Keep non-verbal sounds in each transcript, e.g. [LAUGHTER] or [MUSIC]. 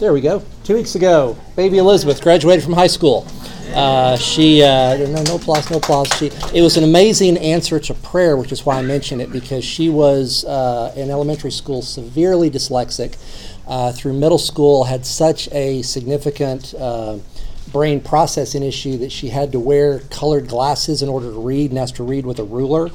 There we go. Two weeks ago, baby Elizabeth graduated from high school. Uh, she uh, no, no applause, no applause. She it was an amazing answer to prayer, which is why I mention it because she was uh, in elementary school severely dyslexic. Uh, through middle school, had such a significant uh, brain processing issue that she had to wear colored glasses in order to read and has to read with a ruler.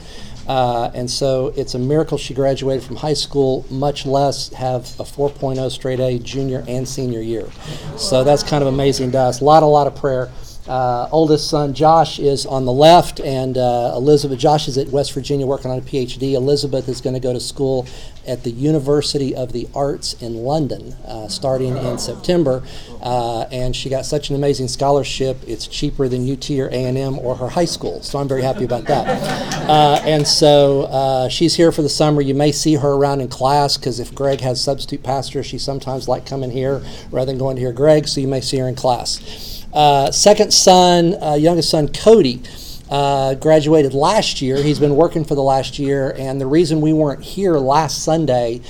Uh, and so it's a miracle she graduated from high school, much less have a 4.0 straight A junior and senior year. So that's kind of amazing to us. A lot, a lot of prayer. Uh, oldest son Josh is on the left, and uh, Elizabeth. Josh is at West Virginia working on a PhD. Elizabeth is going to go to school at the University of the Arts in London uh, starting in September, uh, and she got such an amazing scholarship. It's cheaper than UT or A&M or her high school, so I'm very happy about that. Uh, and so uh, she's here for the summer. You may see her around in class because if Greg has substitute pastor, she sometimes like coming here rather than going to hear Greg. So you may see her in class. Uh, second son, uh, youngest son, Cody, uh, graduated last year. He's been working for the last year, and the reason we weren't here last Sunday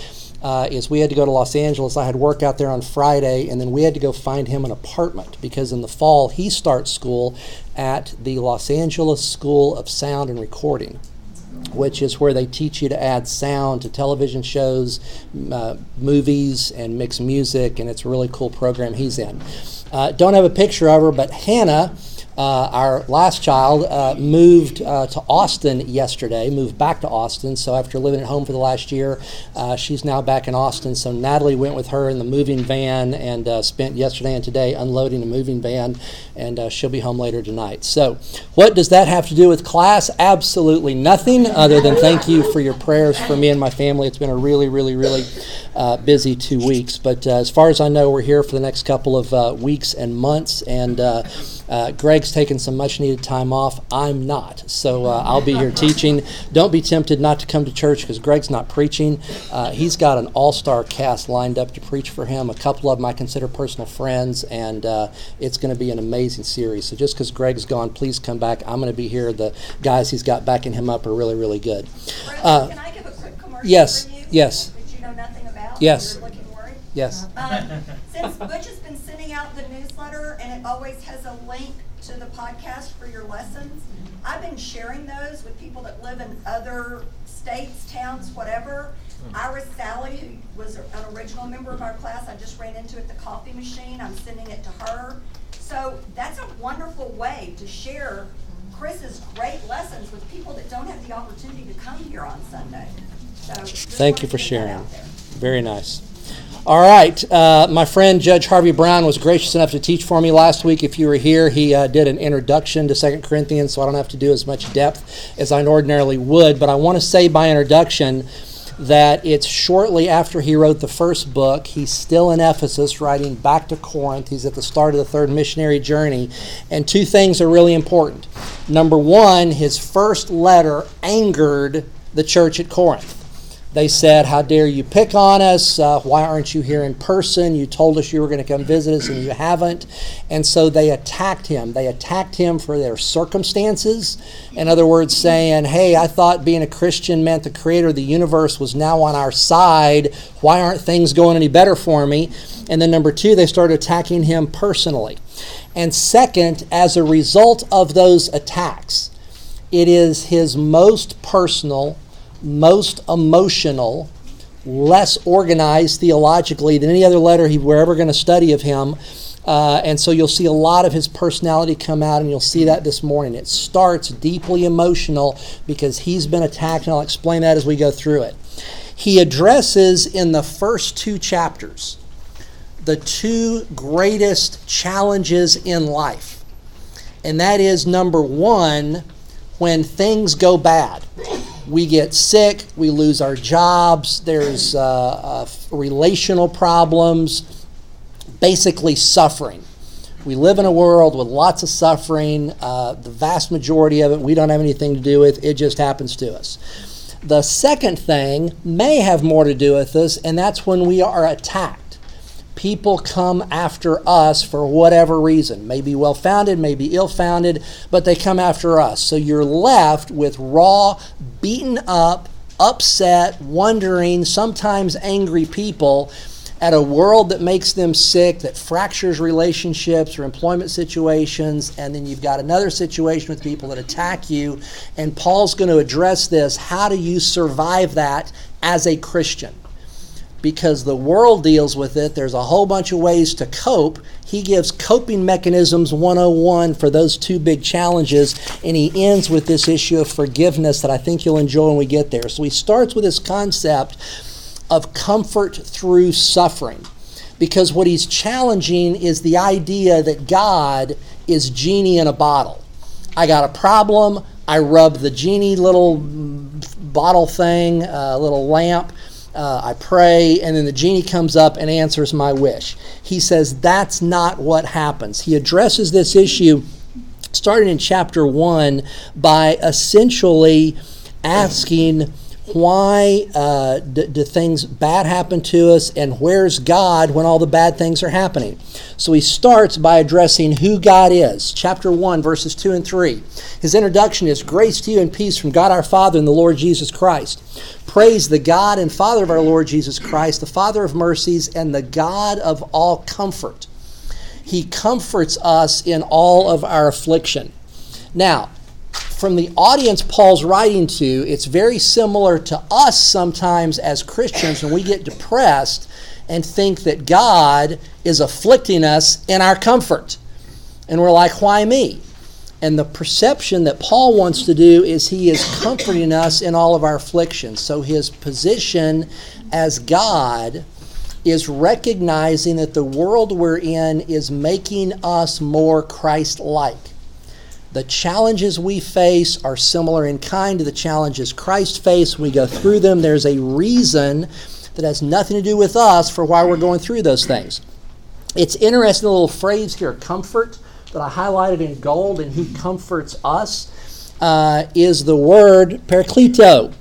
uh, is we had to go to Los Angeles. I had work out there on Friday, and then we had to go find him an apartment because in the fall he starts school at the Los Angeles School of Sound and Recording which is where they teach you to add sound to television shows, uh, movies, and mix music, and it's a really cool program he's in. Uh, don't have a picture of her, but Hannah uh, our last child uh, moved uh, to Austin yesterday, moved back to Austin. So after living at home for the last year, uh, she's now back in Austin. So Natalie went with her in the moving van and uh, spent yesterday and today unloading the moving van, and uh, she'll be home later tonight. So, what does that have to do with class? Absolutely nothing other than thank you for your prayers for me and my family. It's been a really, really, really busy two weeks. But as far as I know, we're here for the next couple of weeks and months, and uh, Greg's taking some much needed time off. I'm not. So uh, I'll be here teaching. Don't be tempted not to come to church because Greg's not preaching. Uh, he's got an all star cast lined up to preach for him. A couple of them I consider personal friends, and uh, it's going to be an amazing series. So just because Greg's gone, please come back. I'm going to be here. The guys he's got backing him up are really, really good. Uh, can I give a quick commercial yes, yes. That you know nothing about? Yes. You're looking worried? Yes. Um, Since Butch has been out the newsletter and it always has a link to the podcast for your lessons, I've been sharing those with people that live in other states, towns, whatever. Hmm. Iris Sally, who was an original member of our class, I just ran into it at the coffee machine, I'm sending it to her. So that's a wonderful way to share Chris's great lessons with people that don't have the opportunity to come here on Sunday. So Thank you for to get that sharing. Very nice. All right. Uh, my friend Judge Harvey Brown was gracious enough to teach for me last week. If you were here, he uh, did an introduction to Second Corinthians, so I don't have to do as much depth as I ordinarily would. But I want to say by introduction that it's shortly after he wrote the first book. He's still in Ephesus, writing back to Corinth. He's at the start of the third missionary journey. And two things are really important. Number one, his first letter angered the church at Corinth. They said, How dare you pick on us? Uh, why aren't you here in person? You told us you were going to come visit us and you haven't. And so they attacked him. They attacked him for their circumstances. In other words, saying, Hey, I thought being a Christian meant the creator of the universe was now on our side. Why aren't things going any better for me? And then, number two, they started attacking him personally. And second, as a result of those attacks, it is his most personal, most emotional, less organized theologically than any other letter he, we're ever going to study of him. Uh, and so you'll see a lot of his personality come out, and you'll see that this morning. It starts deeply emotional because he's been attacked, and I'll explain that as we go through it. He addresses in the first two chapters the two greatest challenges in life. And that is number one, when things go bad. We get sick, we lose our jobs, there's uh, uh, relational problems, basically suffering. We live in a world with lots of suffering. Uh, the vast majority of it we don't have anything to do with, it just happens to us. The second thing may have more to do with us, and that's when we are attacked people come after us for whatever reason. Maybe well founded, maybe ill founded, but they come after us. So you're left with raw, beaten up, upset, wondering, sometimes angry people. at a world that makes them sick, that fractures relationships or employment situations, and then you've got another situation with people that attack you. And Paul's going to address this. How do you survive that as a Christian? Because the world deals with it, there's a whole bunch of ways to cope. He gives coping mechanisms 101 for those two big challenges, and he ends with this issue of forgiveness that I think you'll enjoy when we get there. So he starts with this concept of comfort through suffering. Because what he's challenging is the idea that God is genie in a bottle. I got a problem, I rub the genie little bottle thing, a uh, little lamp, uh, I pray, and then the genie comes up and answers my wish. He says that's not what happens. He addresses this issue starting in chapter 1 by essentially asking why uh, do, do, things bad happen to us and where's God when all the bad things are happening? So he starts by addressing who God is. Chapter 1, verses 2 and 3. His introduction is Grace to you and peace from God our Father and the Lord Jesus Christ. Praise the God and Father of our Lord Jesus Christ, the Father of mercies and the God of all comfort. He comforts us in all of our affliction. Now, from the audience Paul's writing to, it's very similar to us sometimes as Christians when we get depressed and think that God is afflicting us in our comfort. And we're like, why me? And the perception that Paul wants to do is he is comforting us in all of our afflictions. So his position as God is recognizing that the world we're in is making us more Christ like. The challenges we face are similar in kind to the challenges Christ faced. When we go through them, there's a reason that has nothing to do with us for why we're going through those things. It's interesting, a little phrase here, comfort, that I highlighted in gold, and He comforts us, uh, is the word parakleto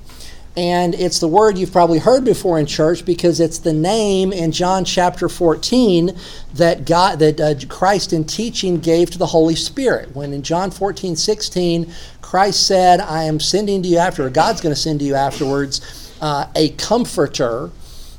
and it's the word you've probably heard before in church because it's the name in John chapter 14 that God that uh, Christ in teaching gave to the Holy Spirit. When in John 14, 16, Christ said, I am sending to you after, God's going to send to you afterwards, uh, a comforter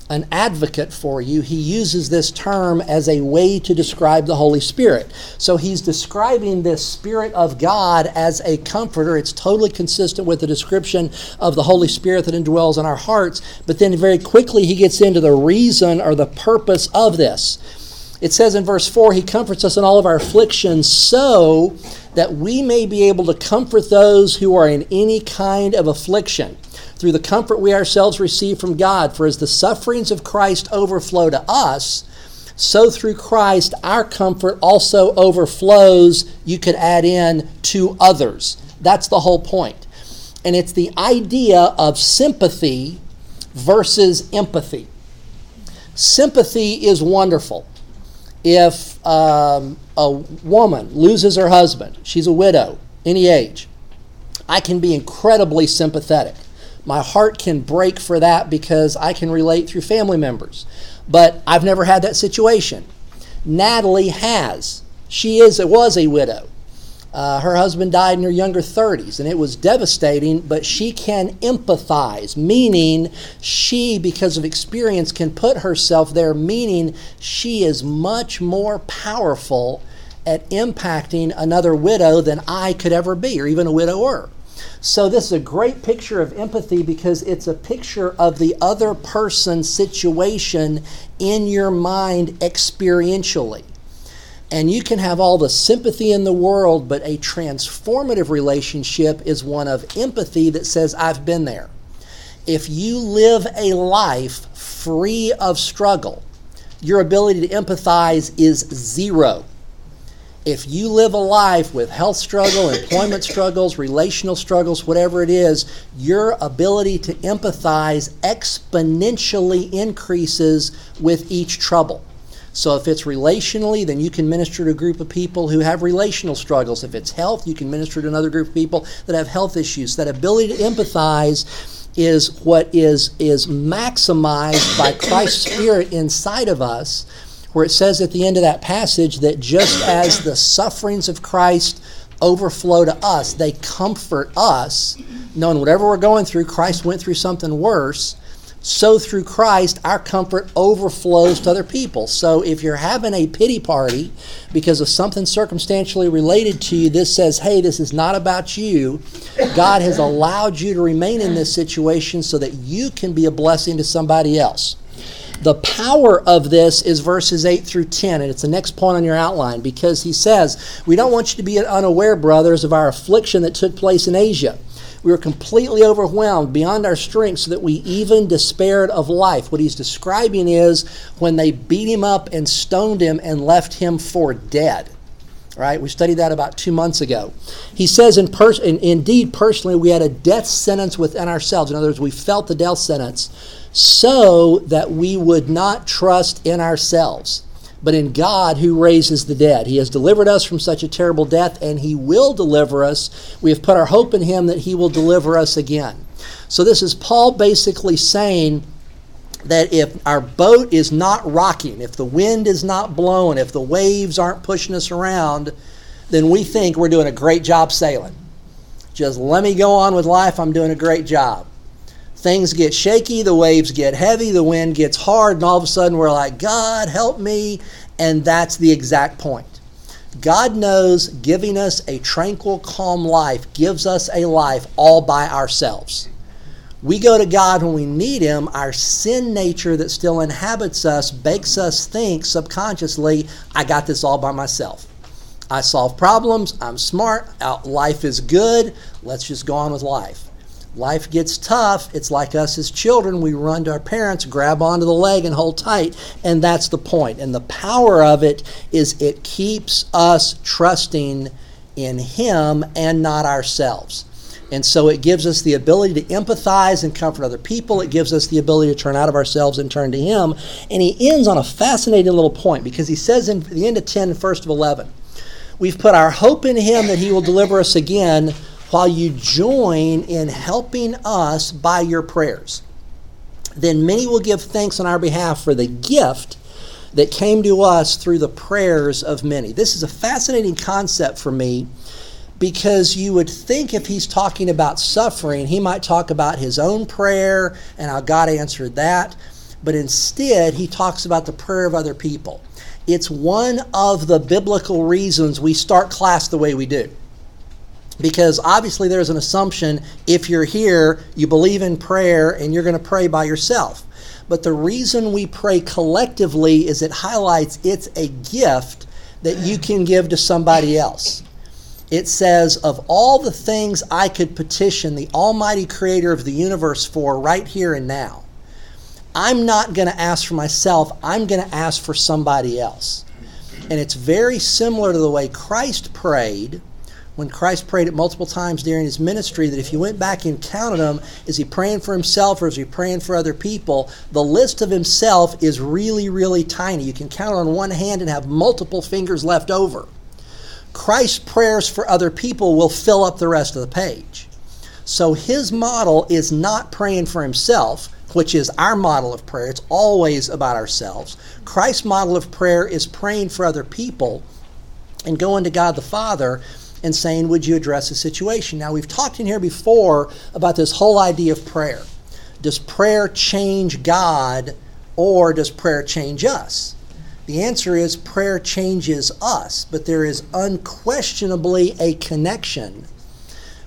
an advocate for you, he uses this term as a way to describe the Holy Spirit. So he's describing this Spirit of God as a comforter. It's totally consistent with the description of the Holy Spirit that indwells in our hearts. But then very quickly he gets into the reason or the purpose of this. It says in verse 4 He comforts us in all of our afflictions so that we may be able to comfort those who are in any kind of affliction through the comfort we ourselves receive from God. For as the sufferings of Christ overflow to us, so through Christ our comfort also overflows, you could add in, to others. That's the whole point. And it's the idea of sympathy versus empathy. Sympathy is wonderful. If um, a woman loses her husband, she's a widow, any age, I can be incredibly sympathetic. My heart can break for that because I can relate through family members. But I've never had that situation. Natalie has. She is was a widow. Uh, her husband died in her younger 30s, and it was devastating, but she can empathize, meaning she, because of experience, can put herself there, meaning she is much more powerful at impacting another widow than I could ever be, or even a widower. So, this is a great picture of empathy because it's a picture of the other person's situation in your mind experientially. And you can have all the sympathy in the world, but a transformative relationship is one of empathy that says, I've been there. If you live a life free of struggle, your ability to empathize is zero if you live a life with health struggle, employment struggles, relational struggles, whatever it is, your ability to empathize exponentially increases with each trouble. So if it's relationally, then you can minister to a group of people who have relational struggles. If it's health, you can minister to another group of people that have health issues. That ability to empathize is what is is maximized by Christ's spirit inside of us where it says at the end of that passage that just as the sufferings of Christ overflow to us, they comfort us, knowing whatever we're going through, Christ went through something worse. so through Christ, our comfort overflows to other people. So if you're having a pity party because of something circumstantially related to you, this says, hey, this is not about you. God has allowed you to remain in this situation so that you can be a blessing to somebody else. The power of this is verses 8 through 10, and it's the next point on your outline because he says, We don't want you to be unaware, brothers, of our affliction that took place in Asia we were completely overwhelmed beyond our strength so that we even despaired of life. What he's describing is when they beat him up and stoned him and left him for dead. Right? We studied that about two months ago. He says, in pers- in, indeed, personally, we had a death sentence within ourselves. In other words, we felt the death sentence so that we would not trust in ourselves but in God who raises the dead. He has delivered us from such a terrible death, and He will deliver us. We have put our hope in Him that He will deliver us again. So, this is Paul basically saying that if our boat is not rocking, if the wind is not blowing, if the waves aren't pushing us around, then we think we're doing a great job sailing. Just let me go on with life, I'm doing a great job things get shaky, the waves get heavy, the wind gets hard, and all of a sudden we're like, God, help me. And that's the exact point. God knows giving us a tranquil, calm life gives us a life all by ourselves. We go to God when we need Him. Our sin nature that still inhabits us makes us think subconsciously, I got this all by myself. I solve problems. I'm smart. Uh, life is good. Let's just go on with life life gets tough, it's like us as children. We run to our parents, grab onto the leg, and hold tight. And that's the point. And the power of it is it keeps us trusting in Him and not ourselves. And so it gives us the ability to empathize and comfort other people. It gives us the ability to turn out of ourselves and turn to Him. And he ends on a fascinating little point because he says in the end of 10, first of 11, we've put our hope in Him that He will deliver us again while you join in helping us by your prayers. Then many will give thanks on our behalf for the gift that came to us through the prayers of many. This is a fascinating concept for me because you would think if he's talking about suffering, he might talk about his own prayer and how God answered that. But instead, he talks about the prayer of other people. It's one of the biblical reasons we start class the way we do because obviously there's an assumption if you're here, you believe in prayer and you're going to pray by yourself. But the reason we pray collectively is it highlights it's a gift that you can give to somebody else. It says, Of all the things I could petition the Almighty Creator of the universe for right here and now, I'm not going to ask for myself, I'm going to ask for somebody else. And it's very similar to the way Christ prayed when Christ prayed it multiple times during his ministry that if you went back and counted them, is he praying for himself or is he praying for other people? The list of himself is really, really tiny. You can count on one hand and have multiple fingers left over. Christ's prayers for other people will fill up the rest of the page. So his model is not praying for himself, which is our model of prayer. It's always about ourselves. Christ's model of prayer is praying for other people and going to God the Father and saying, Would you address the situation? Now, we've talked in here before about this whole idea of prayer. Does prayer change God or does prayer change us? The answer is prayer changes us, but there is unquestionably a connection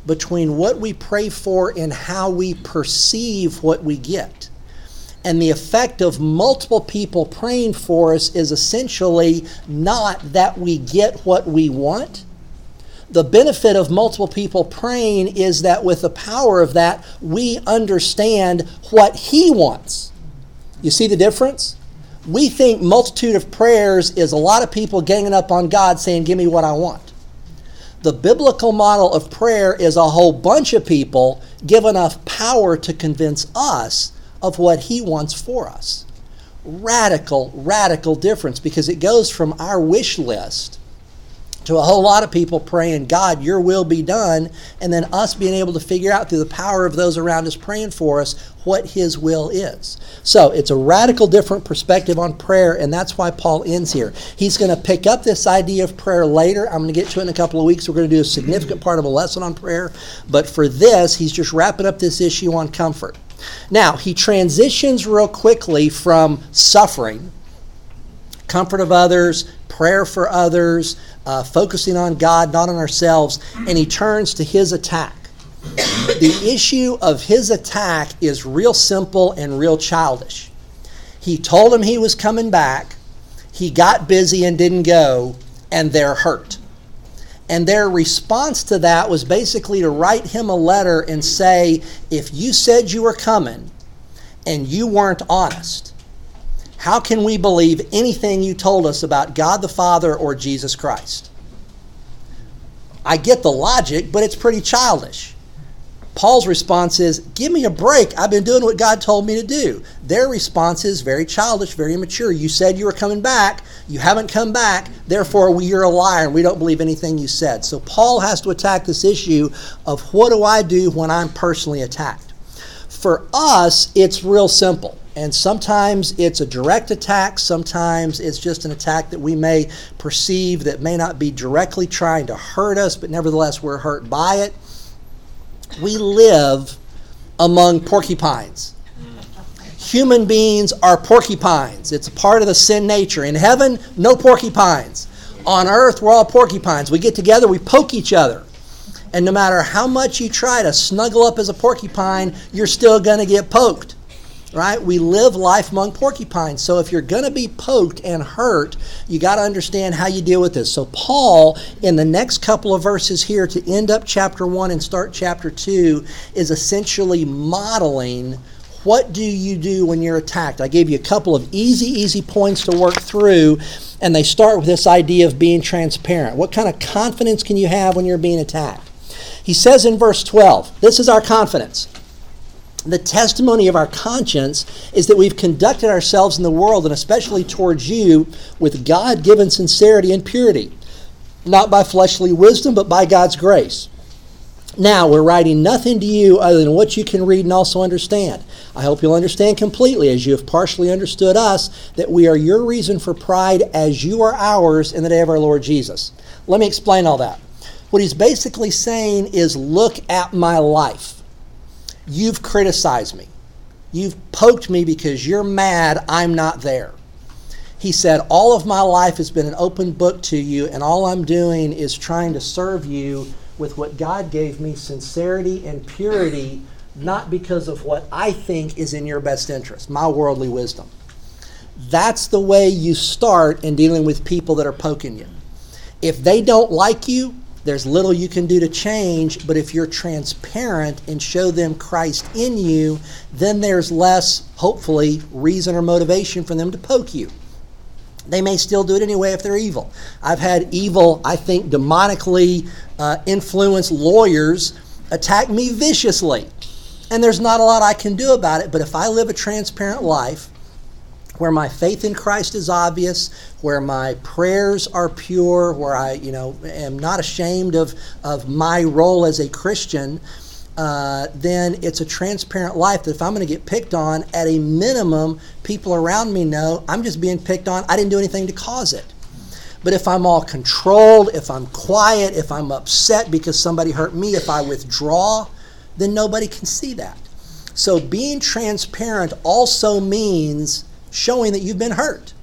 between what we pray for and how we perceive what we get. And the effect of multiple people praying for us is essentially not that we get what we want, the benefit of multiple people praying is that with the power of that, we understand what He wants. You see the difference? We think multitude of prayers is a lot of people ganging up on God saying, Give me what I want. The biblical model of prayer is a whole bunch of people give enough power to convince us of what He wants for us. Radical, radical difference because it goes from our wish list to a whole lot of people praying, God, your will be done, and then us being able to figure out through the power of those around us praying for us what his will is. So it's a radical different perspective on prayer, and that's why Paul ends here. He's going to pick up this idea of prayer later. I'm going to get to it in a couple of weeks. We're going to do a significant part of a lesson on prayer. But for this, he's just wrapping up this issue on comfort. Now, he transitions real quickly from suffering, comfort of others, prayer for others, uh, focusing on God, not on ourselves, and he turns to his attack. The issue of his attack is real simple and real childish. He told him he was coming back, he got busy and didn't go, and they're hurt. And their response to that was basically to write him a letter and say, if you said you were coming and you weren't honest, how can we believe anything you told us about God the Father or Jesus Christ? I get the logic, but it's pretty childish. Paul's response is, Give me a break. I've been doing what God told me to do. Their response is very childish, very immature. You said you were coming back. You haven't come back. Therefore, you're a liar and we don't believe anything you said. So Paul has to attack this issue of what do I do when I'm personally attacked? For us, it's real simple. And sometimes it's a direct attack, sometimes it's just an attack that we may perceive that may not be directly trying to hurt us, but nevertheless we're hurt by it we live among porcupines. Human beings are porcupines. It's a part of the sin nature. In heaven, no porcupines. On earth, we're all porcupines. We get together, we poke each other. And no matter how much you try to snuggle up as a porcupine, you're still going to get poked right? We live life among porcupines. So if you're going to be poked and hurt, you got to understand how you deal with this. So Paul, in the next couple of verses here to end up chapter 1 and start chapter 2, is essentially modeling what do you do when you're attacked. I gave you a couple of easy, easy points to work through. And they start with this idea of being transparent. What kind of confidence can you have when you're being attacked? He says in verse 12, This is our confidence the testimony of our conscience is that we've conducted ourselves in the world, and especially towards you, with God given sincerity and purity, not by fleshly wisdom, but by God's grace. Now, we're writing nothing to you other than what you can read and also understand. I hope you'll understand completely, as you have partially understood us, that we are your reason for pride as you are ours in the day of our Lord Jesus. Let me explain all that. What he's basically saying is look at my life You've criticized me. You've poked me because you're mad I'm not there. He said, All of my life has been an open book to you, and all I'm doing is trying to serve you with what God gave me sincerity and purity, not because of what I think is in your best interest, my worldly wisdom. That's the way you start in dealing with people that are poking you. If they don't like you, there's little you can do to change, but if you're transparent and show them Christ in you, then there's less, hopefully, reason or motivation for them to poke you. They may still do it anyway if they're evil. I've had evil, I think, demonically uh, influenced lawyers attack me viciously. And there's not a lot I can do about it, but if I live a transparent life, where my faith in Christ is obvious, where my prayers are pure, where I, you know, am not ashamed of, of my role as a Christian, uh, then it's a transparent life that if I'm going to get picked on, at a minimum, people around me know I'm just being picked on. I didn't do anything to cause it. But if I'm all controlled, if I'm quiet, if I'm upset because somebody hurt me, if I withdraw, then nobody can see that. So being transparent also means showing that you've been hurt.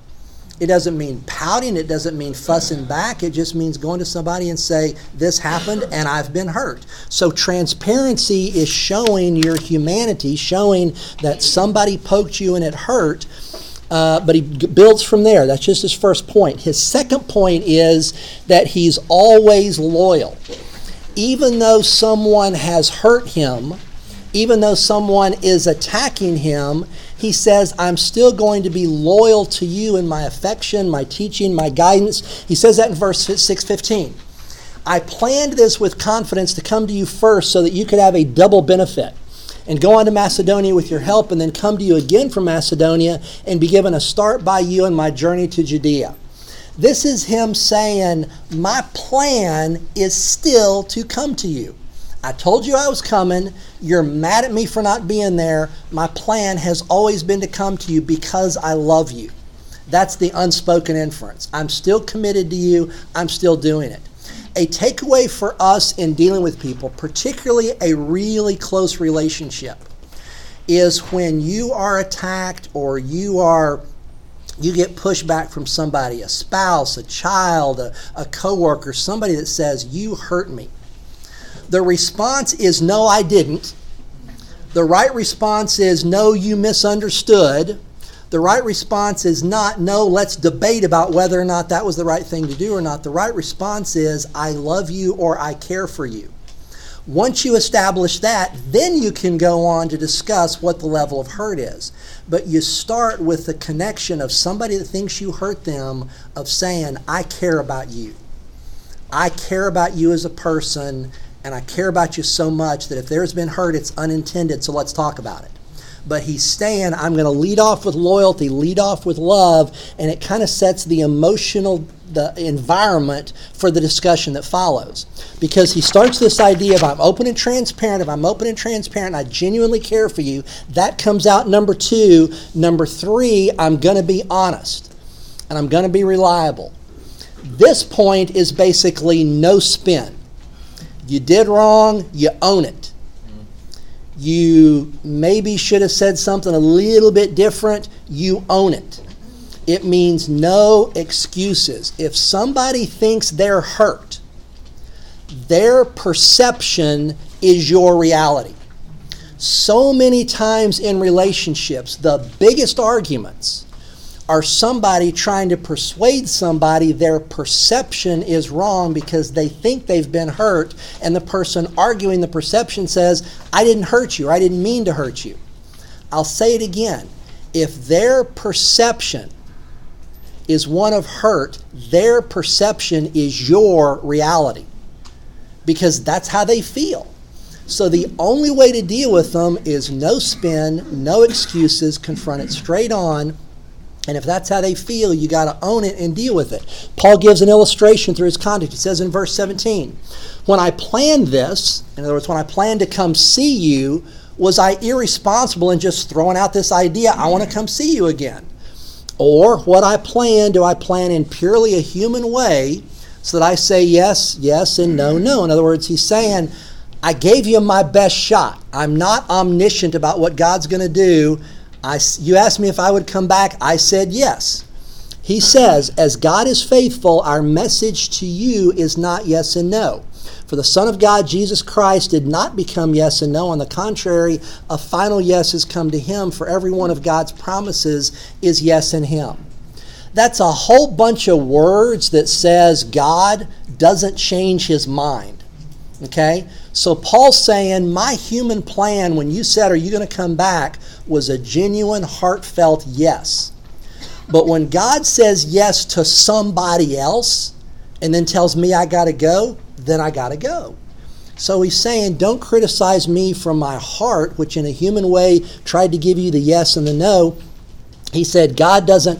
It doesn't mean pouting, it doesn't mean fussing back, it just means going to somebody and say, This happened and I've been hurt. So transparency is showing your humanity, showing that somebody poked you and it hurt. Uh, but he builds from there. That's just his first point. His second point is that he's always loyal. Even though someone has hurt him, even though someone is attacking him, he says, I'm still going to be loyal to you in my affection, my teaching, my guidance. He says that in verse 615. I planned this with confidence to come to you first so that you could have a double benefit and go on to Macedonia with your help and then come to you again from Macedonia and be given a start by you in my journey to Judea. This is him saying, My plan is still to come to you. I told you I was coming. You're mad at me for not being there. My plan has always been to come to you because I love you. That's the unspoken inference. I'm still committed to you. I'm still doing it. A takeaway for us in dealing with people, particularly a really close relationship, is when you are attacked or you are you get pushback from somebody, a spouse, a child, a, a coworker, somebody that says, You hurt me. The response is, No, I didn't. The right response is, No, you misunderstood. The right response is not, No, let's debate about whether or not that was the right thing to do or not. The right response is, I love you or I care for you. Once you establish that, then you can go on to discuss what the level of hurt is. But you start with the connection of somebody that thinks you hurt them, of saying, I care about you. I care about you as a person, and I care about you so much that if there's been hurt, it's unintended, so let's talk about it but he's saying, I'm going to lead off with loyalty, lead off with love, and it kind of sets the emotional the environment for the discussion that follows. Because he starts this idea of I'm open and transparent, if I'm open and transparent, I genuinely care for you, that comes out number two. Number three, I'm going to be honest and I'm going to be reliable. This point is basically no spin. You did wrong, you own it you maybe should have said something a little bit different, you own it. It means no excuses. If somebody thinks they're hurt, their perception is your reality. So many times in relationships, the biggest arguments are somebody trying to persuade somebody their perception is wrong because they think they've been hurt, and the person arguing the perception says, I didn't hurt you, or I didn't mean to hurt you. I'll say it again. If their perception is one of hurt, their perception is your reality because that's how they feel. So the only way to deal with them is no spin, no excuses, confront it straight on and if that's how they feel, you got to own it and deal with it. Paul gives an illustration through his conduct. He says in verse 17, When I planned this, in other words, when I planned to come see you, was I irresponsible in just throwing out this idea, I want to come see you again? Or what I plan, do I plan in purely a human way so that I say yes, yes, and no, no? In other words, he's saying, I gave you my best shot. I'm not omniscient about what God's going to do. I, you asked me if I would come back. I said yes. He says, As God is faithful, our message to you is not yes and no. For the Son of God, Jesus Christ, did not become yes and no. On the contrary, a final yes has come to him, for every one of God's promises is yes in him. That's a whole bunch of words that says God doesn't change his mind. Okay? So Paul's saying, My human plan when you said, Are you going to come back? was a genuine, heartfelt yes. But when God says yes to somebody else and then tells me I got to go, then I got to go. So he's saying, Don't criticize me from my heart, which in a human way tried to give you the yes and the no. He said, God doesn't.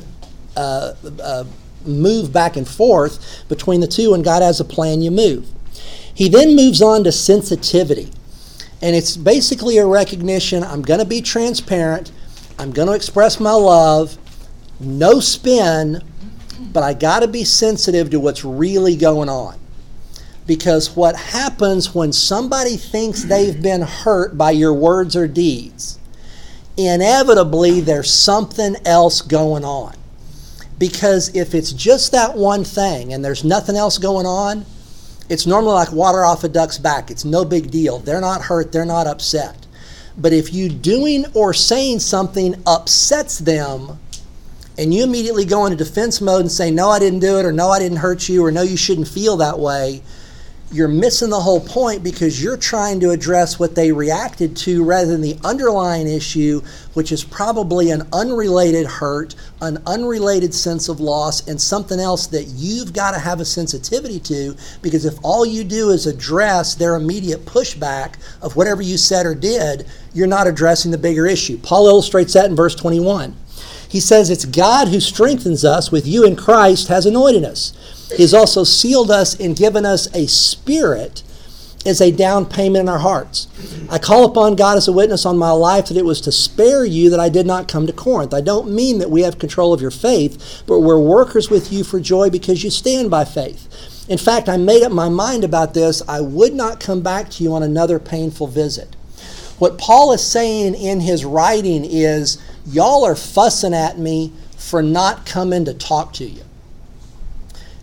Uh, uh, move back and forth between the two, and God has a plan, you move. He then moves on to sensitivity. And it's basically a recognition I'm going to be transparent, I'm going to express my love, no spin, but I got to be sensitive to what's really going on. Because what happens when somebody thinks they've been hurt by your words or deeds, inevitably there's something else going on. Because if it's just that one thing and there's nothing else going on, it's normally like water off a duck's back. It's no big deal. They're not hurt, they're not upset. But if you doing or saying something upsets them, and you immediately go into defense mode and say, No, I didn't do it, or No, I didn't hurt you, or No, you shouldn't feel that way, you're missing the whole point because you're trying to address what they reacted to rather than the underlying issue, which is probably an unrelated hurt, an unrelated sense of loss, and something else that you've got to have a sensitivity to. Because if all you do is address their immediate pushback of whatever you said or did, you're not addressing the bigger issue. Paul illustrates that in verse 21. He says, It's God who strengthens us with you in Christ has anointed us He's also sealed us and given us a spirit as a down payment in our hearts. I call upon God as a witness on my life that it was to spare you that I did not come to Corinth. I don't mean that we have control of your faith, but we're workers with you for joy because you stand by faith. In fact, I made up my mind about this. I would not come back to you on another painful visit. What Paul is saying in his writing is, y'all are fussing at me for not coming to talk to you.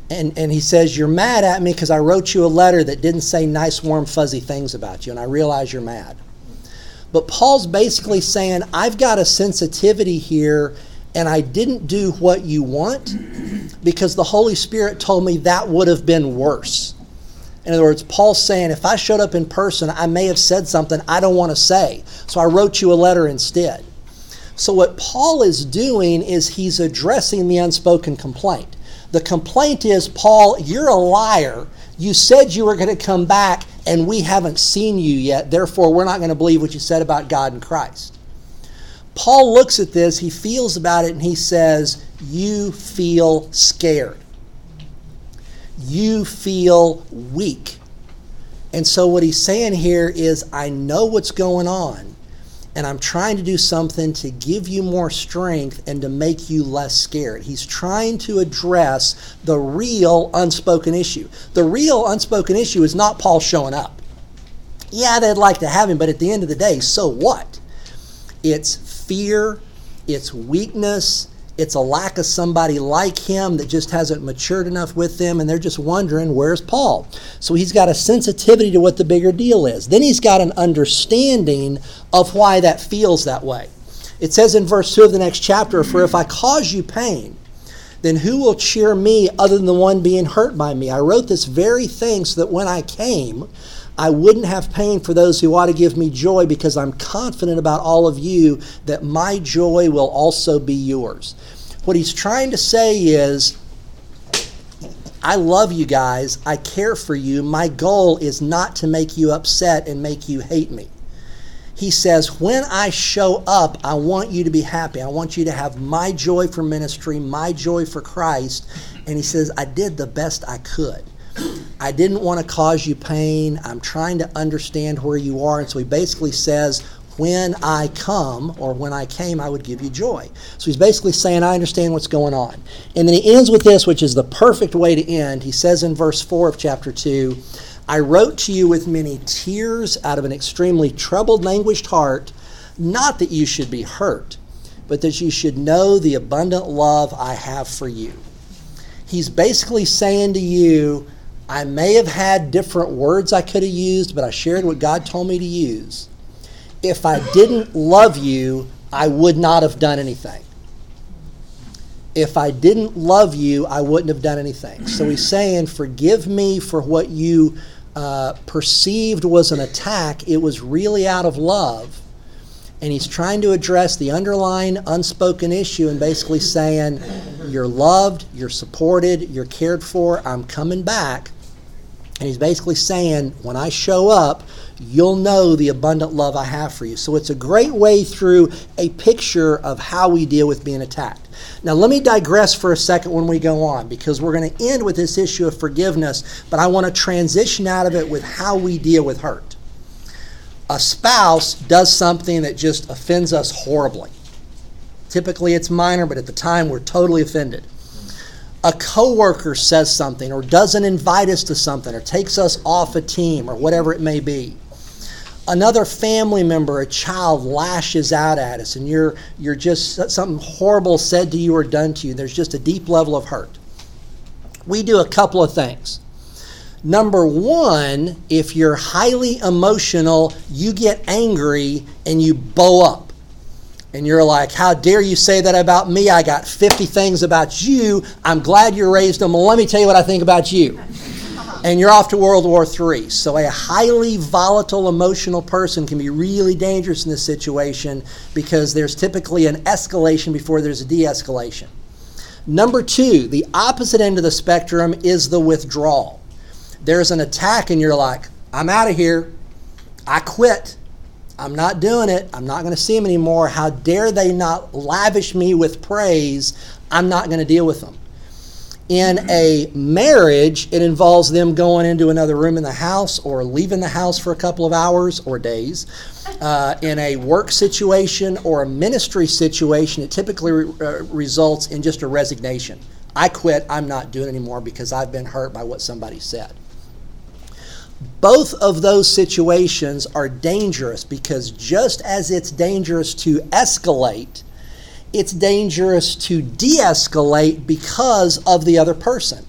And, and he says, You're mad at me because I wrote you a letter that didn't say nice, warm, fuzzy things about you, and I realize you're mad. But Paul's basically saying, I've got a sensitivity here, and I didn't do what you want because the Holy Spirit told me that would have been worse. In other words, Paul's saying, if I showed up in person, I may have said something I don't want to say. So I wrote you a letter instead. So what Paul is doing is he's addressing the unspoken complaint. The complaint is, Paul, you're a liar. You said you were going to come back, and we haven't seen you yet. Therefore, we're not going to believe what you said about God and Christ. Paul looks at this, he feels about it, and he says, You feel scared you feel weak. And so, what he's saying here is, I know what's going on, and I'm trying to do something to give you more strength and to make you less scared. He's trying to address the real unspoken issue. The real unspoken issue is not Paul showing up. Yeah, they'd like to have him, but at the end of the day, so what? It's fear, it's weakness, it's a lack of somebody like him that just hasn't matured enough with them, and they're just wondering, where's Paul? So he's got a sensitivity to what the bigger deal is. Then he's got an understanding of why that feels that way. It says in verse 2 of the next chapter, For if I cause you pain, then who will cheer me other than the one being hurt by me? I wrote this very thing so that when I came, I wouldn't have pain for those who ought to give me joy because I'm confident about all of you that my joy will also be yours. What he's trying to say is, I love you guys. I care for you. My goal is not to make you upset and make you hate me. He says, When I show up, I want you to be happy. I want you to have my joy for ministry, my joy for Christ. And he says, I did the best I could. I didn't want to cause you pain. I'm trying to understand where you are. And so he basically says, when I come or when I came, I would give you joy. So he's basically saying, I understand what's going on. And then he ends with this, which is the perfect way to end. He says in verse 4 of chapter 2, I wrote to you with many tears out of an extremely troubled, languished heart, not that you should be hurt, but that you should know the abundant love I have for you. He's basically saying to you, I may have had different words I could have used, but I shared what God told me to use. If I didn't love you, I would not have done anything. If I didn't love you, I wouldn't have done anything. So he's saying, Forgive me for what you uh, perceived was an attack. It was really out of love. And he's trying to address the underlying unspoken issue and basically saying, You're loved, you're supported, you're cared for, I'm coming back. And he's basically saying, when I show up, you'll know the abundant love I have for you. So it's a great way through a picture of how we deal with being attacked. Now, let me digress for a second when we go on, because we're going to end with this issue of forgiveness, but I want to transition out of it with how we deal with hurt. A spouse does something that just offends us horribly. Typically, it's minor, but at the time, we're totally offended. A coworker says something or doesn't invite us to something or takes us off a team or whatever it may be. Another family member a child lashes out at us and you're you're just something horrible said to you or done to you there's just a deep level of hurt. We do a couple of things number 1 if you're highly emotional you get angry and you bow up and you're like, How dare you say that about me? I got 50 things about you. I'm glad you raised them. Well, let me tell you what I think about you. [LAUGHS] And you're off to World War III. So, a highly volatile, emotional person can be really dangerous in this situation because there's typically an escalation before there's a de escalation. Number two, the opposite end of the spectrum is the withdrawal. There's an attack, and you're like, I'm out of here. I quit. I'm not doing it. I'm not going to see them anymore. How dare they not lavish me with praise? I'm not going to deal with them. In a marriage, it involves them going into another room in the house or leaving the house for a couple of hours or days. Uh, in a work situation or a ministry situation, it typically re- uh, results in just a resignation. I quit. I'm not doing anymore because I've been hurt by what somebody said. Both of those situations are dangerous because just as it's dangerous to escalate, it's dangerous to de escalate because of the other person.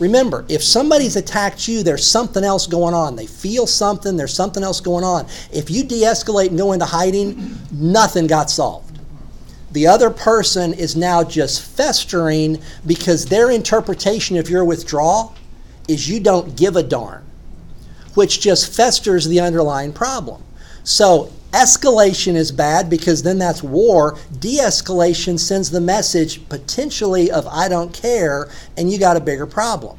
Remember, if somebody's attacked you, there's something else going on. They feel something, there's something else going on. If you de escalate and go into hiding, nothing got solved. The other person is now just festering because their interpretation of your withdrawal is you don't give a darn, which just festers the underlying problem. So escalation is bad because then that's war. De escalation sends the message potentially of I don't care and you got a bigger problem.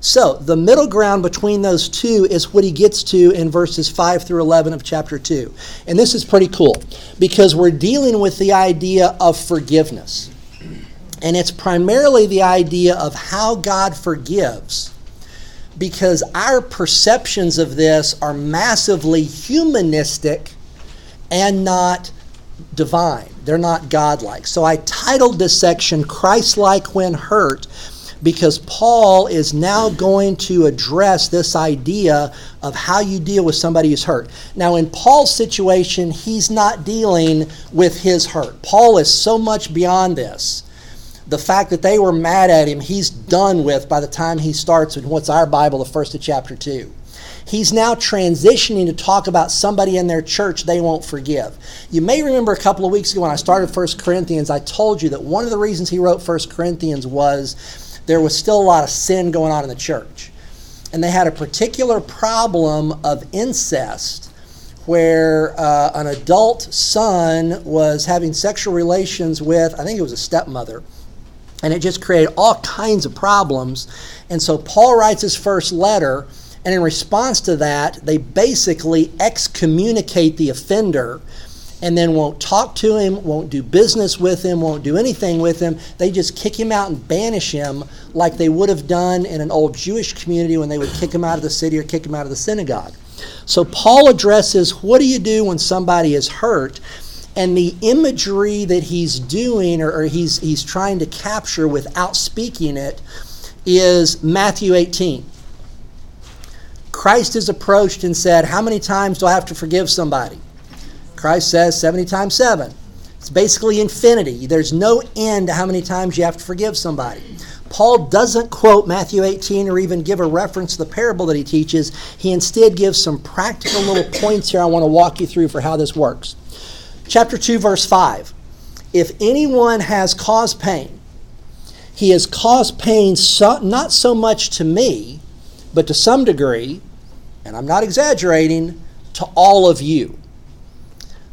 So the middle ground between those two is what he gets to in verses 5 through 11 of chapter 2. And this is pretty cool because we're dealing with the idea of forgiveness. And it's primarily the idea of how God forgives because our perceptions of this are massively humanistic and not divine. They're not godlike. So I titled this section Christ like when hurt because Paul is now going to address this idea of how you deal with somebody who's hurt. Now, in Paul's situation, he's not dealing with his hurt. Paul is so much beyond this the fact that they were mad at him, he's done with by the time he starts in what's our Bible, the first of chapter 2. He's now transitioning to talk about somebody in their church they won't forgive. You may remember a couple of weeks ago when I started 1 Corinthians, I told you that one of the reasons he wrote 1 Corinthians was there was still a lot of sin going on in the church. And they had a particular problem of incest where uh, an adult son was having sexual relations with, I think it was a stepmother and it just created all kinds of problems. And so Paul writes his first letter, and in response to that, they basically excommunicate the offender and then won't talk to him, won't do business with him, won't do anything with him. They just kick him out and banish him like they would have done in an old Jewish community when they would kick him out of the city or kick him out of the synagogue. So Paul addresses what do you do when somebody is hurt? And the imagery that he's doing or, or, he's, he's trying to capture without speaking it is Matthew 18. Christ is approached and said, How many times do I have to forgive somebody? Christ says 70 times 7. It's basically infinity. There's no end to how many times you have to forgive somebody. Paul doesn't quote Matthew 18 or even give a reference to the parable that he teaches. He instead gives some practical little points here I want to walk you through for how this works chapter 2, verse 5. If anyone has caused pain, he has caused pain so, not so much to me, but to some degree, and I'm not exaggerating, to all of you.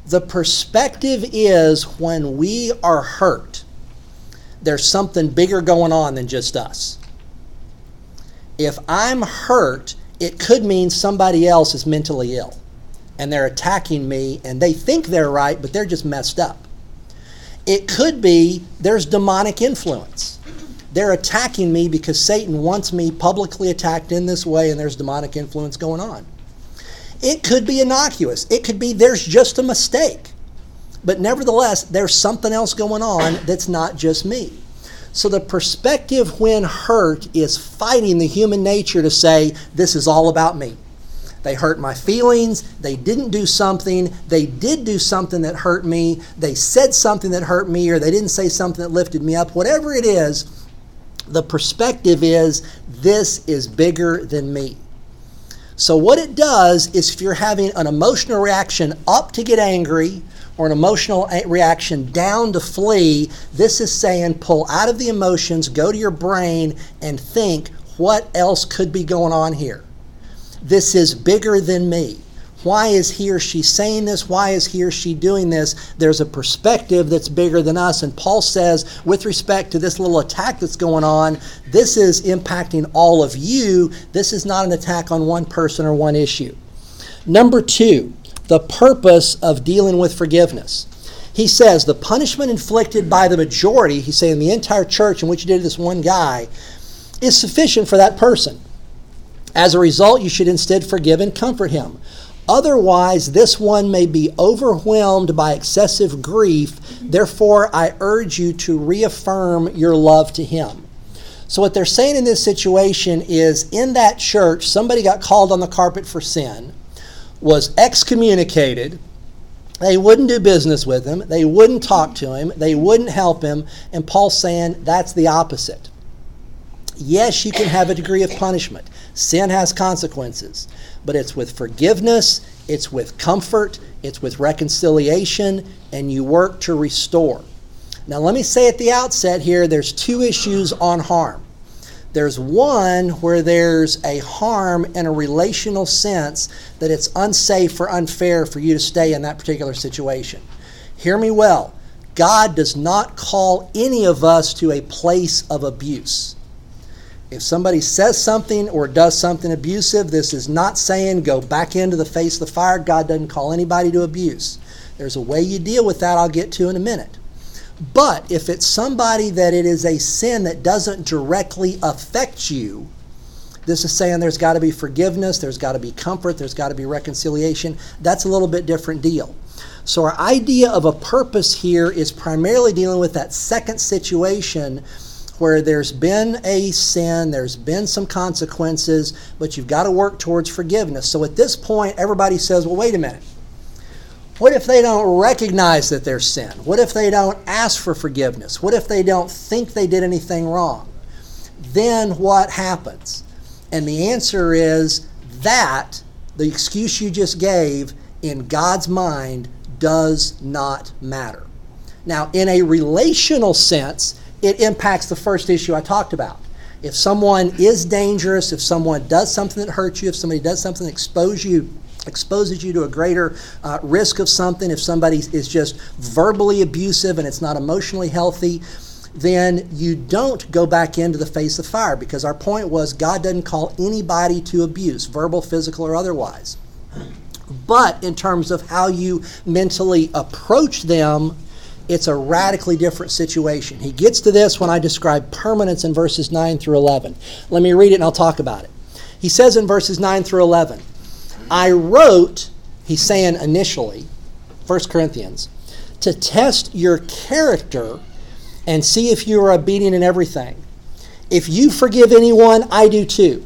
The perspective is when we are hurt, there's something bigger going on than just us. If I'm hurt, it could mean somebody else is mentally ill and they're attacking me and they think they're right, but they're just messed up. It could be there's demonic influence. They're attacking me because Satan wants me publicly attacked in this way and there's demonic influence going on. It could be innocuous. It could be there's just a mistake. But nevertheless, there's something else going on that's not just me. So the perspective when hurt is fighting the human nature to say, this is all about me. They hurt my feelings. They didn't do something. They did do something that hurt me. They said something that hurt me, or they didn't say something that lifted me up. Whatever it is, the perspective is this is bigger than me. So, what it does is if you're having an emotional reaction up to get angry, or an emotional eh, reaction down to flee, this is saying pull out of the emotions, go to your brain, and think what else could be going on here. This is bigger than me. Why is he or she saying this? Why is he or she doing this? There's a perspective that's bigger than us. And Paul says, with respect to this little attack that's going on, this is impacting all of you. This is not an attack on one person or one issue. Number two, the purpose of dealing with forgiveness. He says the punishment inflicted by the majority, he's saying the entire church in which you did this one guy, is sufficient for that person. As a result, you should instead forgive and comfort him. Otherwise, this one may be overwhelmed by excessive grief. Therefore, I urge you to reaffirm your love to him. So, what they're saying in this situation is in that church, somebody got called on the carpet for sin, was excommunicated. They wouldn't do business with him. They wouldn't talk to him. They wouldn't help him. And Paul's saying that's the opposite. Yes, you can have a degree of punishment. Sin has consequences, but it's with forgiveness, it's with comfort, it's with reconciliation, and you work to restore. Now, let me say at the outset here there's two issues on harm. There's one where there's a harm in a relational sense that it's unsafe or unfair for you to stay in that particular situation. Hear me well. God does not call any of us to a place of abuse. If somebody says something or does something abusive, this is not saying go back into the face of the fire. God doesn't call anybody to abuse. There's a way you deal with that I'll get to in a minute. But if it's somebody that it is a sin that doesn't directly affect you, this is saying there's got to be forgiveness, there's got to be comfort, there's got to be reconciliation. That's a little bit different deal. So our idea of a purpose here is primarily dealing with that second situation where there's been a sin, there's been some consequences, but you've got to work towards forgiveness. So at this point, everybody says, well, wait a minute. What if they don't recognize that there's sin? What if they don't ask for forgiveness? What if they don't think they did anything wrong? Then what happens? And the answer is that the excuse you just gave in God's mind does not matter. Now, in a relational sense, it impacts the first issue I talked about. If someone is dangerous, if someone does something that hurts you, if somebody does something that exposes you exposes you to a greater uh, risk of something, if somebody is just verbally abusive and it's not emotionally healthy, then you don't go back into the face of fire because our point was God doesn't call anybody to abuse, verbal, physical, or otherwise. But in terms of how you mentally approach them, it's a radically different situation. He gets to this when I describe permanence in verses 9 through 11. Let me read it and I'll talk about it. He says in verses 9 through 11, I wrote, he's saying initially, 1 Corinthians, to test your character and see if you are obedient in everything. If you forgive anyone, I do too.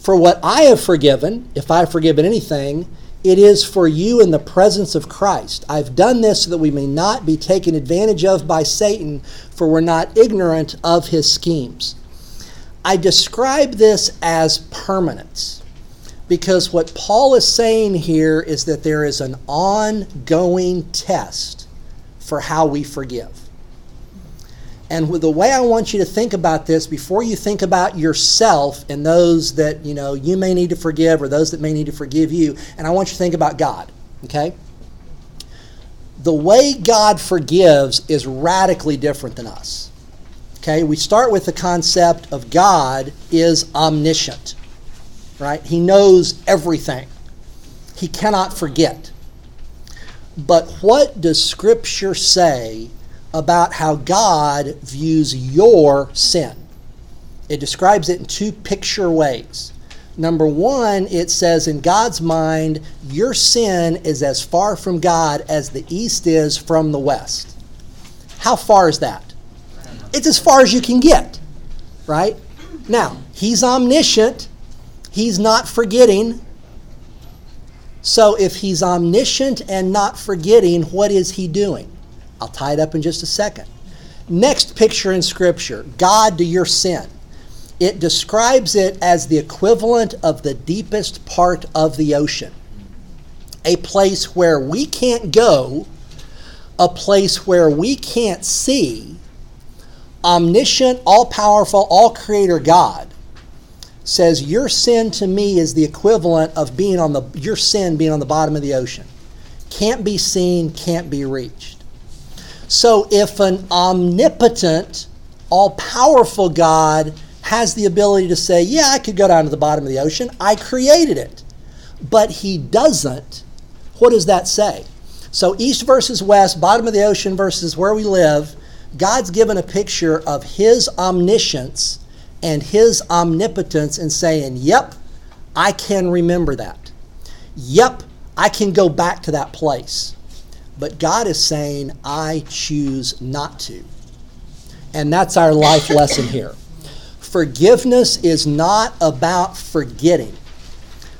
For what I have forgiven, if I have forgiven anything, it is for you in the presence of Christ. I've done this so that we may not be taken advantage of by Satan, for we're not ignorant of his schemes. I describe this as permanence because what Paul is saying here is that there is an ongoing test for how we forgive. And the way I want you to think about this before you think about yourself and those that you know you may need to forgive or those that may need to forgive you, and I want you to think about God, okay? The way God forgives is radically different than us. Okay? We start with the concept of God is omniscient right? He knows everything. He cannot forget. But what does Scripture say about how God views your sin? It describes it in two picture ways. Number one, it says, in God's mind, your sin is as far from God as the east is from the west. How far is that? It's as far as you can get, right? Now, He's omniscient, He's not forgetting. So if he's omniscient and not forgetting, what is he doing? I'll tie it up in just a second. Next picture in Scripture God to your sin. It describes it as the equivalent of the deepest part of the ocean, a place where we can't go, a place where we can't see. Omniscient, all powerful, all creator God says your sin to me is the equivalent of being on the your sin being on the bottom of the ocean. Can't be seen, can't be reached. So if an omnipotent, all-powerful God has the ability to say, "Yeah, I could go down to the bottom of the ocean. I created it." But he doesn't. What does that say? So east versus west, bottom of the ocean versus where we live, God's given a picture of his omniscience and his omnipotence and saying, Yep, I can remember that. Yep, I can go back to that place. But God is saying, I choose not to. And that's our life lesson here. Forgiveness is not about forgetting.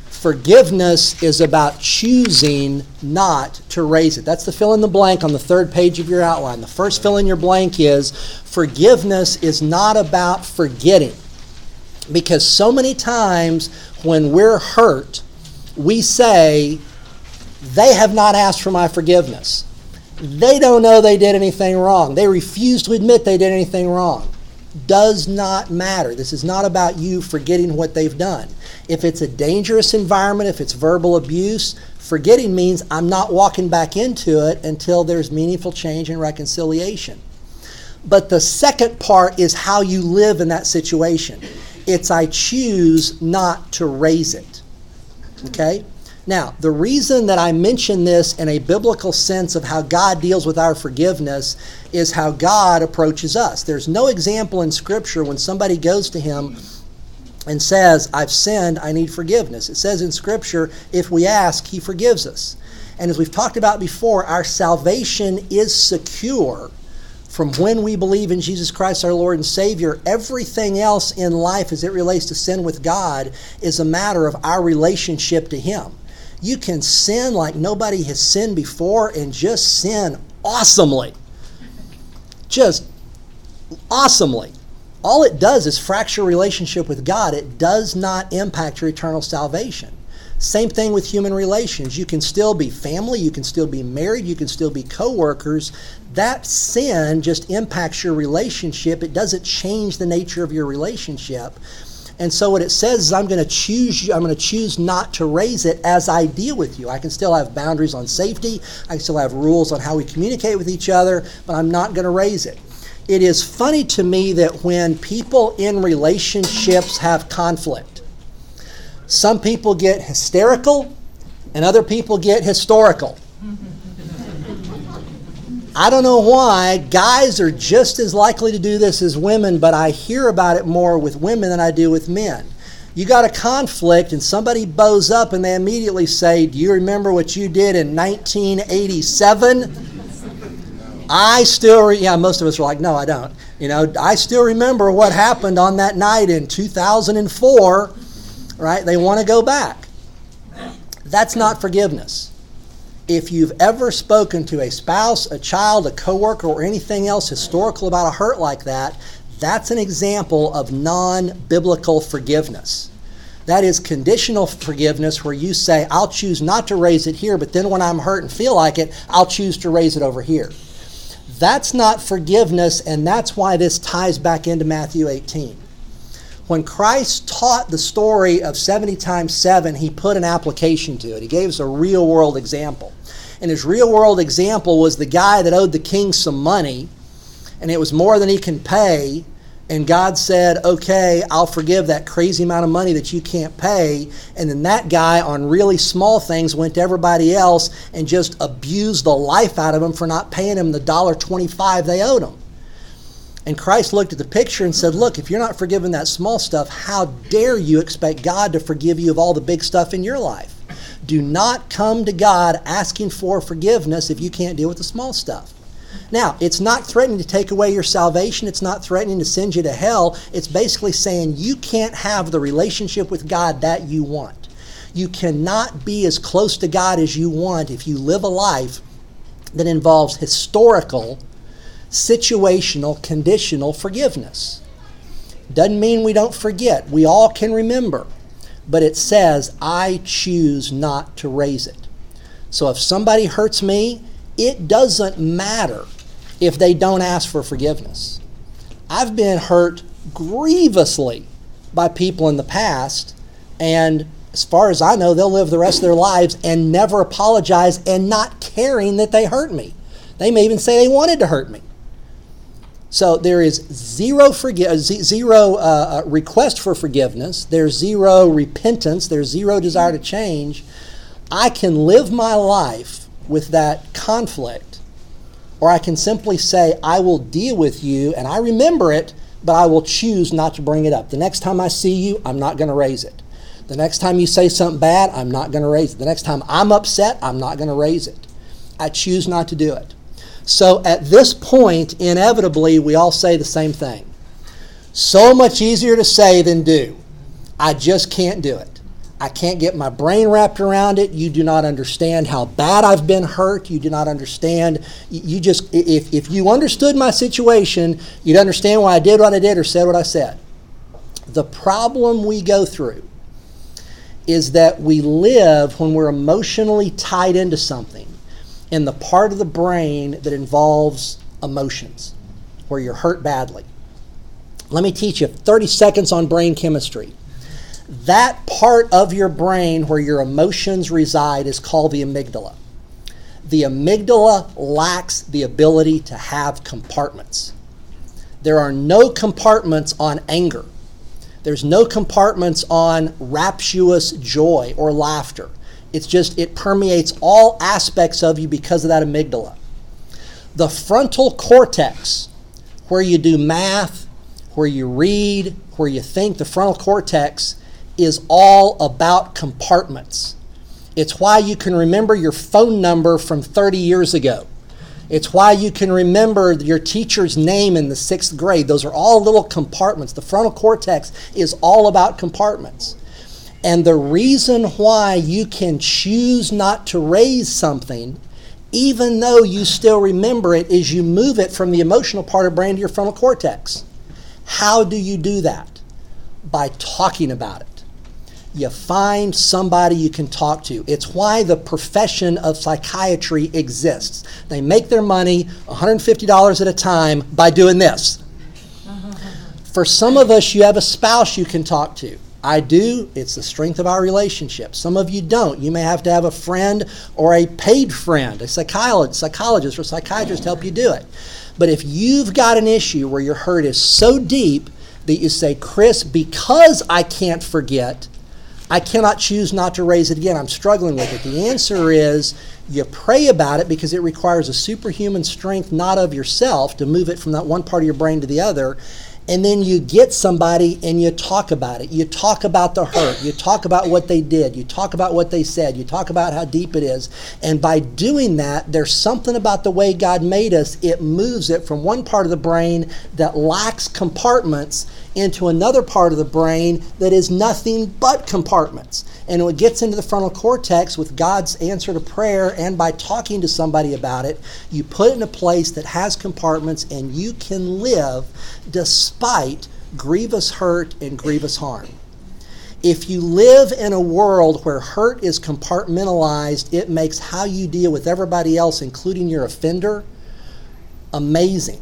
Forgiveness is about choosing not to raise it. That's the fill in the blank on the third page of your outline. The first fill in your blank is forgiveness is not about forgetting. Because so many times when we're hurt, we say, they have not asked for my forgiveness. They don't know they did anything wrong. They refuse to admit they did anything wrong. Does not matter. This is not about you forgetting what they've done. If it's a dangerous environment, if it's verbal abuse, forgetting means I'm not walking back into it until there's meaningful change and reconciliation. But the second part is how you live in that situation. It's I choose not to raise it. Okay? Now, the reason that I mention this in a biblical sense of how God deals with our forgiveness is how God approaches us. There's no example in Scripture when somebody goes to Him and says, I've sinned, I need forgiveness. It says in Scripture, if we ask, He forgives us. And as we've talked about before, our salvation is secure from when we believe in Jesus Christ our Lord and Savior. Everything else in life as it relates to sin with God is a matter of our relationship to Him. You can sin like nobody has sinned before and just sin awesomely. Just awesomely. All it does is fracture relationship with God. It does not impact your eternal salvation. Same thing with human relations. You can still be family, you can still be married, you can still be coworkers. That sin just impacts your relationship. It doesn't change the nature of your relationship. And so what it says is I'm going to choose I'm going to choose not to raise it as I deal with you. I can still have boundaries on safety. I can still have rules on how we communicate with each other, but I'm not going to raise it. It is funny to me that when people in relationships have conflict, some people get hysterical and other people get historical. I don't know why. Guys are just as likely to do this as women, but I hear about it more with women than I do with men. You got a conflict and somebody bows up and they immediately say, Do you remember what you did in 1987? I still, re- yeah, most of us are like, No, I don't. You know, I still remember what happened on that night in 2004, right? They want to go back. That's not forgiveness if you've ever spoken to a spouse, a child, a coworker, or anything else historical about a hurt like that, that's an example of non biblical forgiveness. That is conditional forgiveness where you say, I'll choose not to raise it here, but then when I'm hurt and feel like it, I'll choose to raise it over here. That's not forgiveness, and that's why this ties back into Matthew 18. When Christ taught the story of 70 times 7, he put an application to it. He gave us a real world example. And his real world example was the guy that owed the king some money, and it was more than he can pay. And God said, Okay, I'll forgive that crazy amount of money that you can't pay. And then that guy, on really small things, went to everybody else and just abused the life out of him for not paying him the dollar twenty-five they owed him. And Christ looked at the picture and said, Look, if you're not forgiving that small stuff, how dare you expect God to forgive you of all the big stuff in your life? Do not come to God asking for forgiveness if you can't deal with the small stuff. Now, it's not threatening to take away your salvation. It's not threatening to send you to hell. It's basically saying you can't have the relationship with God that you want. You cannot be as close to God as you want if you live a life that involves historical situational, conditional forgiveness. Doesn't mean we don't forget. We all can remember. But it says, I choose not to raise it. So if somebody hurts me, it doesn't matter if they don't ask for forgiveness. I've been hurt grievously by people in the past, and as far as I know, they'll live the rest of their lives and never apologize and not caring that they hurt me. They may even say they wanted to hurt me. So there is zero forgi- uh, zero uh, uh, request for forgiveness. There's zero repentance. There's zero desire to change. I can live my life with that conflict, or I can simply say, I will deal with you, and I remember it, but I will choose not to bring it up. The next time I see you, I'm not going to raise it. The next time you say something bad, I'm not going to raise it. The next time I'm upset, I'm not going to raise it. I choose not to do it. So at this point, inevitably, we all say the same thing. So much easier to say than do. I just can't do it. I can't get my brain wrapped around it. You do not understand how bad I've been hurt. You do not understand. You just, if, if you understood my situation, you'd understand why I did what I did or said what I said. The problem we go through is that we live when we're emotionally tied into something in the part of the brain that involves emotions, where you're hurt badly. Let me teach you 30 seconds on brain chemistry. That part of your brain where your emotions reside is called the amygdala. The amygdala lacks the ability to have compartments. There are no compartments on anger. There's no compartments on rapturous joy or laughter. It's just, it permeates all aspects of you because of that amygdala. The frontal cortex, where you do math, where you read, where you think, the frontal cortex is all about compartments. It's why you can remember your phone number from 30 years ago. It's why you can remember your teacher's name in the sixth grade. Those are all little compartments. The frontal cortex is all about compartments. And the reason why you can choose not to raise something, even though you still remember it, is you move it from the emotional part of brain to your frontal cortex. How do you do that? By talking about it you find somebody you can talk to. It's why the profession of psychiatry exists. They make their money $150 at a time by doing this. [LAUGHS] For some of us, you have a spouse you can talk to. I do. It's the strength of our relationship. Some of you don't. You may have to have a friend or a paid friend, a psychologist, or psychiatrist help you do it. But if you've got an issue where your hurt is so deep that you say, Chris, because I can't forget, I cannot choose not to raise it again. I'm struggling with it. The answer is you pray about it because it requires a superhuman strength, not of yourself, to move it from that one part of your brain to the other and then you get somebody and you talk about it. You talk about the hurt. You talk about what they did. You talk about what they said. You talk about how deep it is. And by doing that, there's something about the way God made us. It moves it from one part of the brain that lacks compartments into another part of the brain that is nothing but compartments. And when it gets into the frontal cortex with God's answer to prayer and by talking to somebody about it, you put it in a place that has compartments and you can live despite grievous hurt and grievous harm. If you live in a world where hurt is compartmentalized, it makes how you deal with everybody else, including your offender, amazing.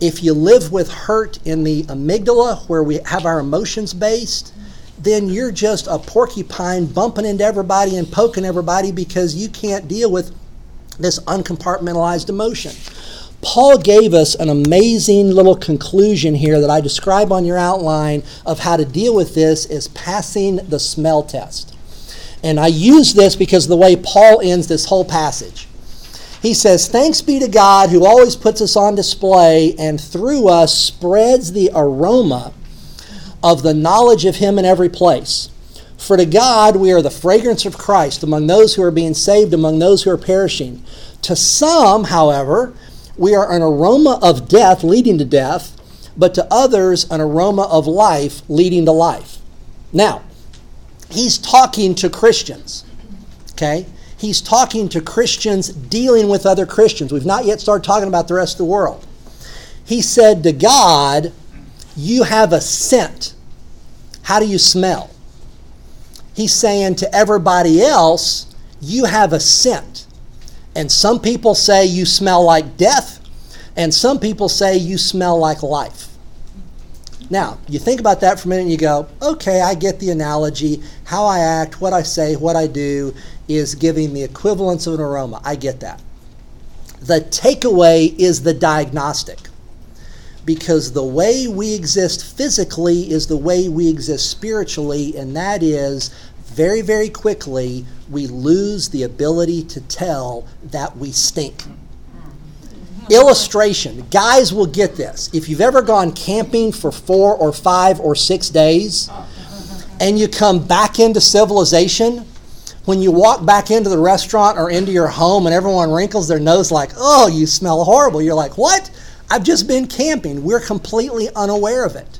If you live with hurt in the amygdala, where we have our emotions based, then you're just a porcupine bumping into everybody and poking everybody because you can't deal with this uncompartmentalized emotion. Paul gave us an amazing little conclusion here that I describe on your outline of how to deal with this is passing the smell test. And I use this because of the way Paul ends this whole passage. He says, Thanks be to God who always puts us on display and through us spreads the aroma of the knowledge of Him in every place. For to God we are the fragrance of Christ among those who are being saved, among those who are perishing. To some, however, we are an aroma of death leading to death, but to others, an aroma of life leading to life. Now, he's talking to Christians, okay? He's talking to Christians dealing with other Christians. We've not yet started talking about the rest of the world. He said to God, you have a scent. How do you smell? He's saying to everybody else, you have a scent. And some people say you smell like death, and some people say you smell like life. Now, you think about that for a minute and you go, okay, I get the analogy. How I act, what I say, what I do is giving the equivalence of an aroma. I get that. The takeaway is the diagnostic because the way we exist physically is the way we exist spiritually, and that is very, very quickly we lose the ability to tell that we stink. Illustration guys will get this. If you've ever gone camping for four or five or six days and you come back into civilization, when you walk back into the restaurant or into your home and everyone wrinkles their nose like, oh, you smell horrible, you're like, what? I've just been camping. We're completely unaware of it.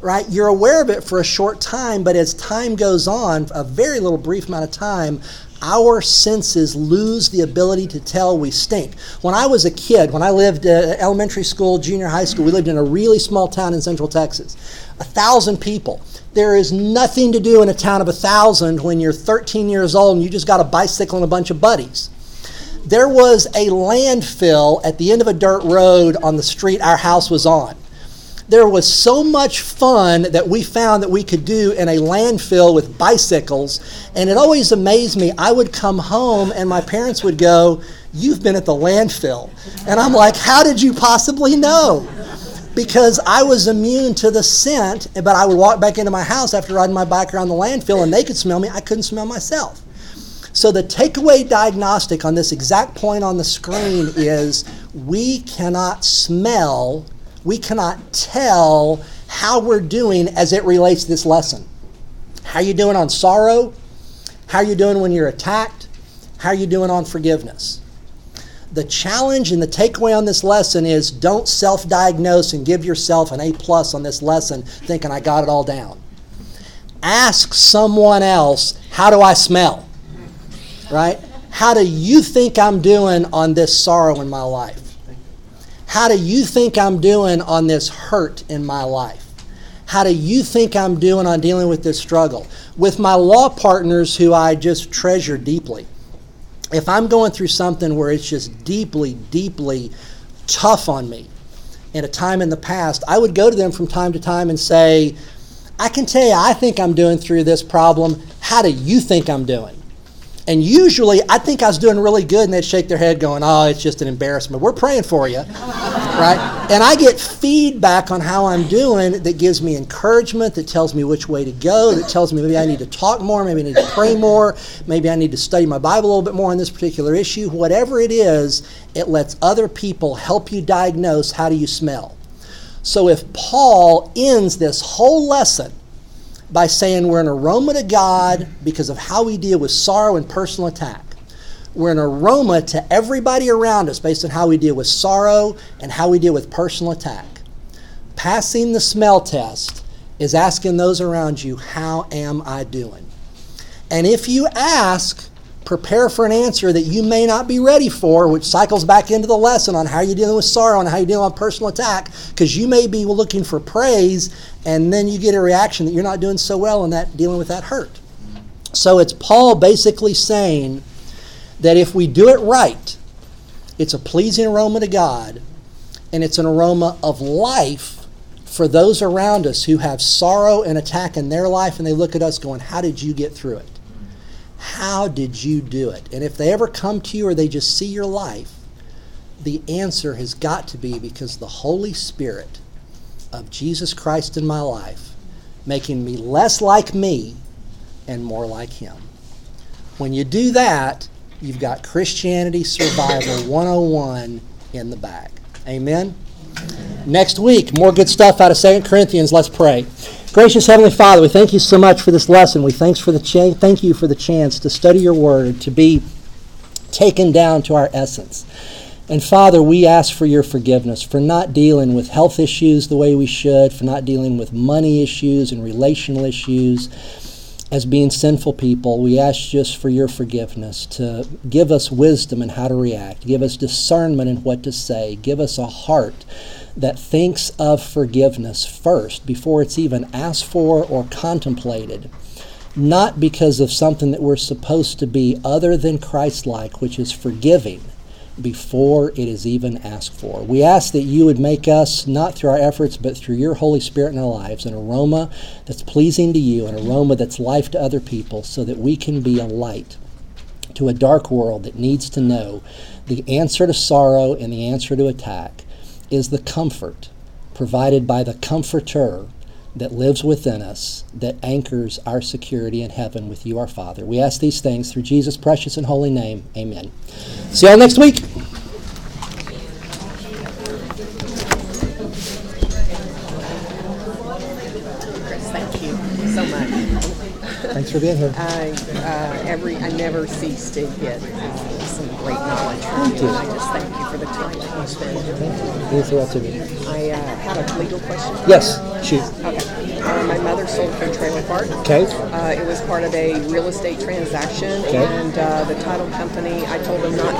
right? You're aware of it for a short time, but as time goes on, a very little brief amount of time, our senses lose the ability to tell we stink. When I was a kid, when I lived uh, elementary school, junior high school, we lived in a really small town in central Texas, a thousand people. There is nothing to do in a town of a thousand when you're 13 years old and you just got a bicycle and a bunch of buddies. There was a landfill at the end of a dirt road on the street our house was on there was so much fun that we found that we could do in a landfill with bicycles. And it always amazed me. I would come home and my parents would go, You've been at the landfill. And I'm like, How did you possibly know? Because I was immune to the scent, but I would walk back into my house after riding my bike around the landfill and they could smell me. I couldn't smell myself. So, the takeaway diagnostic on this exact point on the screen is we cannot smell we cannot tell how we're doing as it relates to this lesson. How are you doing on sorrow? How are you doing when you're attacked? How are you doing on forgiveness? The challenge and the takeaway on this lesson is don't self-diagnose and give yourself an A plus on this lesson thinking I got it all down. Ask someone else, how do I smell? Right? How do you think I'm doing on this sorrow in my life? How do you think I'm doing on this hurt in my life? How do you think I'm doing on dealing with this struggle? With my law partners, who I just treasure deeply, if I'm going through something where it's just deeply, deeply tough on me in a time in the past, I would go to them from time to time and say, I can tell you, I think I'm doing through this problem. How do you think I'm doing? And usually, I think I was doing really good, and they'd shake their head, going, Oh, it's just an embarrassment. We're praying for you. Right? And I get feedback on how I'm doing that gives me encouragement, that tells me which way to go, that tells me maybe I need to talk more, maybe I need to pray more, maybe I need to study my Bible a little bit more on this particular issue. Whatever it is, it lets other people help you diagnose how do you smell. So if Paul ends this whole lesson by saying we're an aroma to God because of how we deal with sorrow and personal attack. We're an aroma to everybody around us based on how we deal with sorrow and how we deal with personal attack. Passing the smell test is asking those around you, How am I doing? And if you ask, prepare for an answer that you may not be ready for, which cycles back into the lesson on how you're dealing with sorrow and how you're dealing with personal attack, because you may be looking for praise and then you get a reaction that you're not doing so well in that dealing with that hurt. So it's Paul basically saying that if we do it right, it's a pleasing aroma to God and it's an aroma of life for those around us who have sorrow and attack in their life and they look at us going, How did you get through it? How did you do it? And if they ever come to you or they just see your life, the answer has got to be because the Holy Spirit of Jesus Christ in my life, making me less like me and more like Him. When you do that, you've got Christianity Survival 101 in the bag. Amen? Next week, more good stuff out of 2 Corinthians. Let's pray. Gracious Heavenly Father, we thank you so much for this lesson. We thanks for the cha- thank you for the chance to study your word, to be taken down to our essence. And Father, we ask for your forgiveness for not dealing with health issues the way we should, for not dealing with money issues and relational issues as being sinful people. We ask just for your forgiveness to give us wisdom in how to react, give us discernment in what to say, give us a heart that thinks of forgiveness first before it's even asked for or contemplated, not because of something that we're supposed to be other than Christ like, which is forgiving before it is even asked for. We ask that you would make us, not through our efforts, but through your Holy Spirit in our lives, an aroma that's pleasing to you, an aroma that's life to other people, so that we can be a light to a dark world that needs to know the answer to sorrow and the answer to attack is the comfort provided by the Comforter that lives within us, that anchors our security in heaven with you, our Father. We ask these things through Jesus' precious and holy name. Amen. See y'all next week. Chris, thank you so much. Thanks for being here. I uh, every I never cease to get uh, great knowledge from you. you. And I just thank you for the time that you spend. You throw out to me. I uh, had a legal question. Yes, shoot. Okay. Uh, my mother sold her trailer park. Okay. Uh, it was part of a real estate transaction, Okay. and uh, the title company, I told them not to